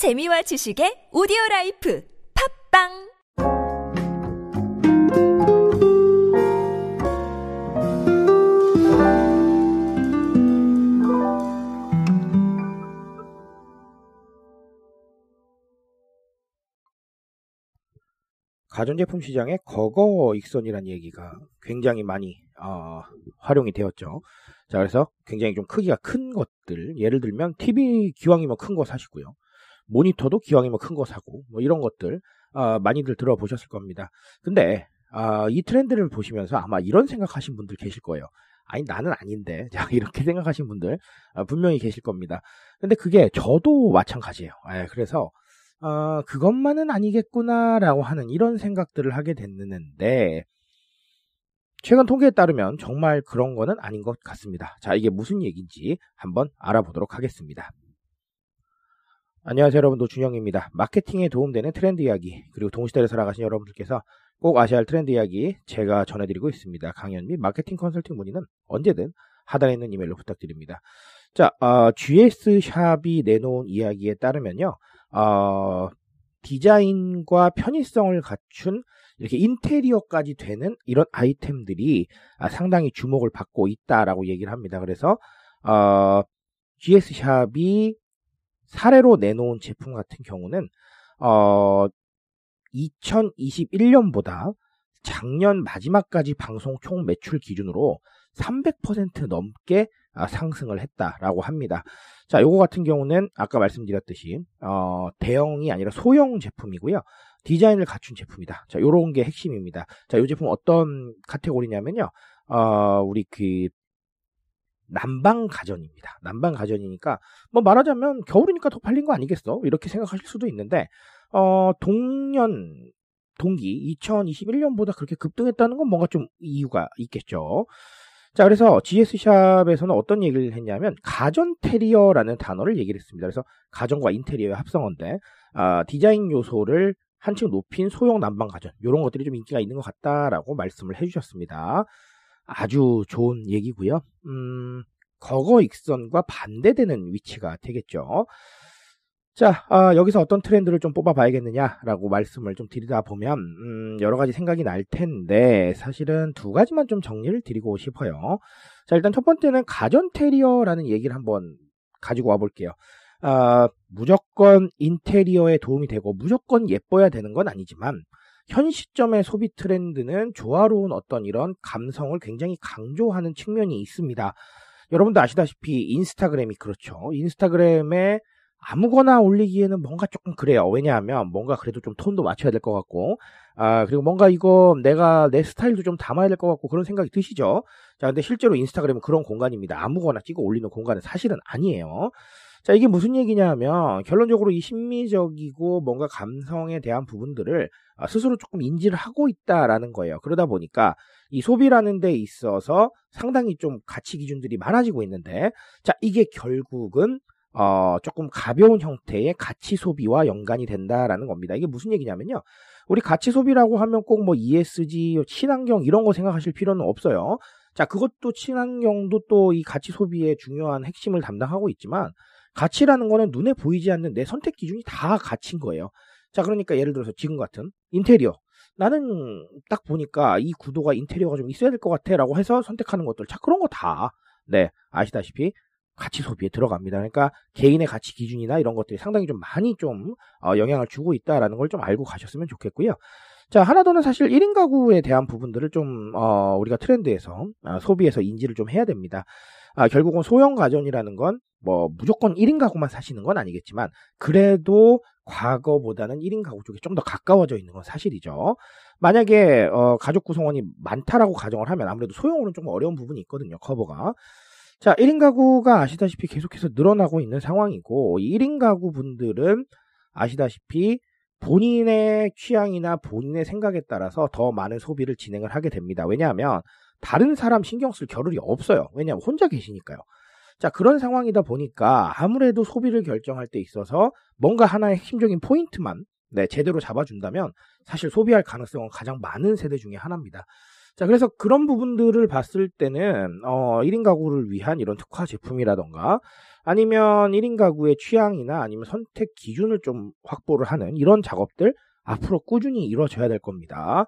재미와 지식의 오디오 라이프 팟빵 가전제품 시장에 거거익선이라는 얘기가 굉장히 많이 어, 활용이 되었죠. 자, 그래서 굉장히 좀 크기가 큰 것들, 예를 들면 TV 기왕이면 큰 거 사시고요. 모니터도 기왕이면 큰거 사고, 뭐 이런 것들 어, 많이들 들어보셨을 겁니다. 근데 어, 이 트렌드를 보시면서 아마 이런 생각하신 분들 계실 거예요. 아니 나는 아닌데 자, 이렇게 생각하신 분들 어, 분명히 계실 겁니다. 근데 그게 저도 마찬가지예요. 예, 그래서 어, 그것만은 아니겠구나라고 하는 이런 생각들을 하게 됐는데, 최근 통계에 따르면 정말 그런 거는 아닌 것 같습니다. 자, 이게 무슨 얘기인지 한번 알아보도록 하겠습니다. 안녕하세요 여러분 노준영입니다. 마케팅에 도움되는 트렌드 이야기 그리고 동시대를 살아가신 여러분들께서 꼭 아셔야 할 트렌드 이야기 제가 전해드리고 있습니다. 강연 및 마케팅 컨설팅 문의는 언제든 하단에 있는 이메일로 부탁드립니다. 자, 어, GS 샵이 내놓은 이야기에 따르면요. 어, 디자인과 편의성을 갖춘 이렇게 인테리어까지 되는 이런 아이템들이 아, 상당히 주목을 받고 있다라고 얘기를 합니다. 그래서 어, GS샵이 사례로 내놓은 제품 같은 경우는 어, 2021년보다 작년 마지막까지 방송 총 매출 기준으로 300% 넘게 아, 상승을 했다라고 합니다. 자, 요거 같은 경우는 아까 말씀드렸듯이 어, 대형이 아니라 소형 제품이고요. 디자인을 갖춘 제품이다. 자, 요런 게 핵심입니다. 자, 요 제품 어떤 카테고리냐면요. 어, 우리 그 난방 가전입니다. 난방 가전이니까 뭐 말하자면 겨울이니까 더 팔린 거 아니겠어? 이렇게 생각하실 수도 있는데 어, 동년 동기 2021년보다 그렇게 급등했다는 건 뭔가 좀 이유가 있겠죠. 자, 그래서 GS샵에서는 어떤 얘기를 했냐면 가전 테리어라는 단어를 얘기를 했습니다. 그래서 가전과 인테리어의 합성어인데 아, 디자인 요소를 한층 높인 소형 난방 가전 이런 것들이 좀 인기가 있는 것 같다라고 말씀을 해주셨습니다. 아주 좋은 얘기고요. 음, 거거 익선과 반대되는 위치가 되겠죠. 자, 아, 여기서 어떤 트렌드를 좀 뽑아봐야겠느냐라고 말씀을 좀 드리다 보면 음, 여러 가지 생각이 날 텐데 사실은 두 가지만 좀 정리를 드리고 싶어요. 자, 일단 첫 번째는 가전 테리어라는 얘기를 한번 가지고 와볼게요. 아, 무조건 인테리어에 도움이 되고 무조건 예뻐야 되는 건 아니지만 현 시점의 소비 트렌드는 조화로운 어떤 이런 감성을 굉장히 강조하는 측면이 있습니다. 여러분도 아시다시피 인스타그램이 그렇죠. 인스타그램에 아무거나 올리기에는 뭔가 조금 그래요. 왜냐하면 뭔가 그래도 좀 톤도 맞춰야 될 것 같고, 아, 그리고 뭔가 이거 내가 내 스타일도 좀 담아야 될 것 같고 그런 생각이 드시죠? 자, 근데 실제로 인스타그램은 그런 공간입니다. 아무거나 찍어 올리는 공간은 사실은 아니에요. 자, 이게 무슨 얘기냐 하면 결론적으로 이 심미적이고 뭔가 감성에 대한 부분들을 아, 스스로 조금 인지를 하고 있다라는 거예요. 그러다 보니까 이 소비라는 데 있어서 상당히 좀 가치 기준들이 많아지고 있는데, 자, 이게 결국은 어, 조금 가벼운 형태의 가치 소비와 연관이 된다라는 겁니다. 이게 무슨 얘기냐면요. 우리 가치 소비라고 하면 꼭 뭐 ESG, 친환경 이런 거 생각하실 필요는 없어요. 자, 그것도 친환경도 또 이 가치 소비의 중요한 핵심을 담당하고 있지만 가치라는 거는 눈에 보이지 않는 내 선택 기준이 다 가치인 거예요. 자, 그러니까 예를 들어서 지금 같은 인테리어. 나는 딱 보니까 이 구도가 인테리어가 좀 있어야 될 것 같아 라고 해서 선택하는 것들. 자, 그런 거 다, 네, 아시다시피 가치 소비에 들어갑니다. 그러니까 개인의 가치 기준이나 이런 것들이 상당히 좀 많이 좀 어, 영향을 주고 있다라는 걸 좀 알고 가셨으면 좋겠고요. 자, 하나 더는 사실 1인 가구에 대한 부분들을 좀, 어, 우리가 트렌드에서, 어, 소비에서 인지를 좀 해야 됩니다. 아, 결국은 소형 가전이라는 건 뭐 무조건 1인 가구만 사시는 건 아니겠지만 그래도 과거보다는 1인 가구 쪽에 좀 더 가까워져 있는 건 사실이죠. 만약에 어, 가족 구성원이 많다라고 가정을 하면 아무래도 소형으로는 좀 어려운 부분이 있거든요. 커버가. 자, 1인 가구가 아시다시피 계속해서 늘어나고 있는 상황이고 1인 가구 분들은 아시다시피 본인의 취향이나 본인의 생각에 따라서 더 많은 소비를 진행을 하게 됩니다. 왜냐하면 다른 사람 신경 쓸 겨를이 없어요. 왜냐하면 혼자 계시니까요. 자, 그런 상황이다 보니까 아무래도 소비를 결정할 때 있어서 뭔가 하나의 핵심적인 포인트만 네, 제대로 잡아준다면 사실 소비할 가능성은 가장 많은 세대 중에 하나입니다. 자, 그래서 그런 부분들을 봤을 때는, 어, 1인 가구를 위한 이런 특화 제품이라던가, 아니면 1인 가구의 취향이나 아니면 선택 기준을 좀 확보를 하는 이런 작업들 앞으로 꾸준히 이루어져야 될 겁니다.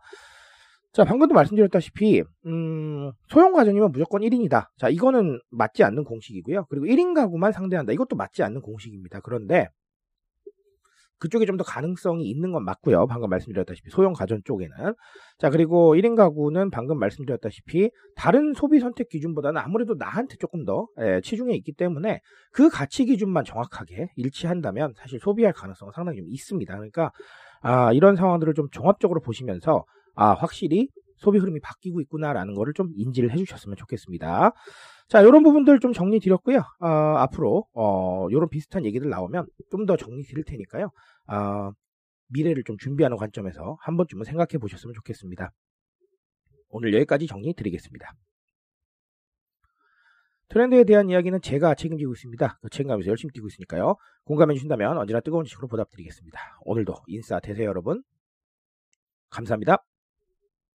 자, 방금도 말씀드렸다시피, 음, 소형 가전이면 무조건 1인이다. 자, 이거는 맞지 않는 공식이고요. 그리고 1인 가구만 상대한다. 이것도 맞지 않는 공식입니다. 그런데, 그쪽에 좀더 가능성이 있는 건 맞고요. 방금 말씀드렸다시피 소형 가전 쪽에는. 자, 그리고 1인 가구는 방금 말씀드렸다시피 다른 소비 선택 기준보다는 아무래도 나한테 조금 더 예, 치중해 있기 때문에 그 가치 기준만 정확하게 일치한다면 사실 소비할 가능성은 상당히 좀 있습니다. 그러니까 아, 이런 상황들을 좀 종합적으로 보시면서 아, 확실히 소비 흐름이 바뀌고 있구나라는 거를 좀 인지를 해주셨으면 좋겠습니다. 자, 이런 부분들 좀 정리 드렸고요. 어, 앞으로 어, 이런 비슷한 얘기들 나오면 좀 더 정리 드릴 테니까요. 어, 미래를 좀 준비하는 관점에서 한 번쯤은 생각해 보셨으면 좋겠습니다. 오늘 여기까지 정리 드리겠습니다. 트렌드에 대한 이야기는 제가 책임지고 있습니다. 그 책임감에서 열심히 뛰고 있으니까요. 공감해 주신다면 언제나 뜨거운 지식으로 보답드리겠습니다. 오늘도 인싸 되세요 여러분. 감사합니다.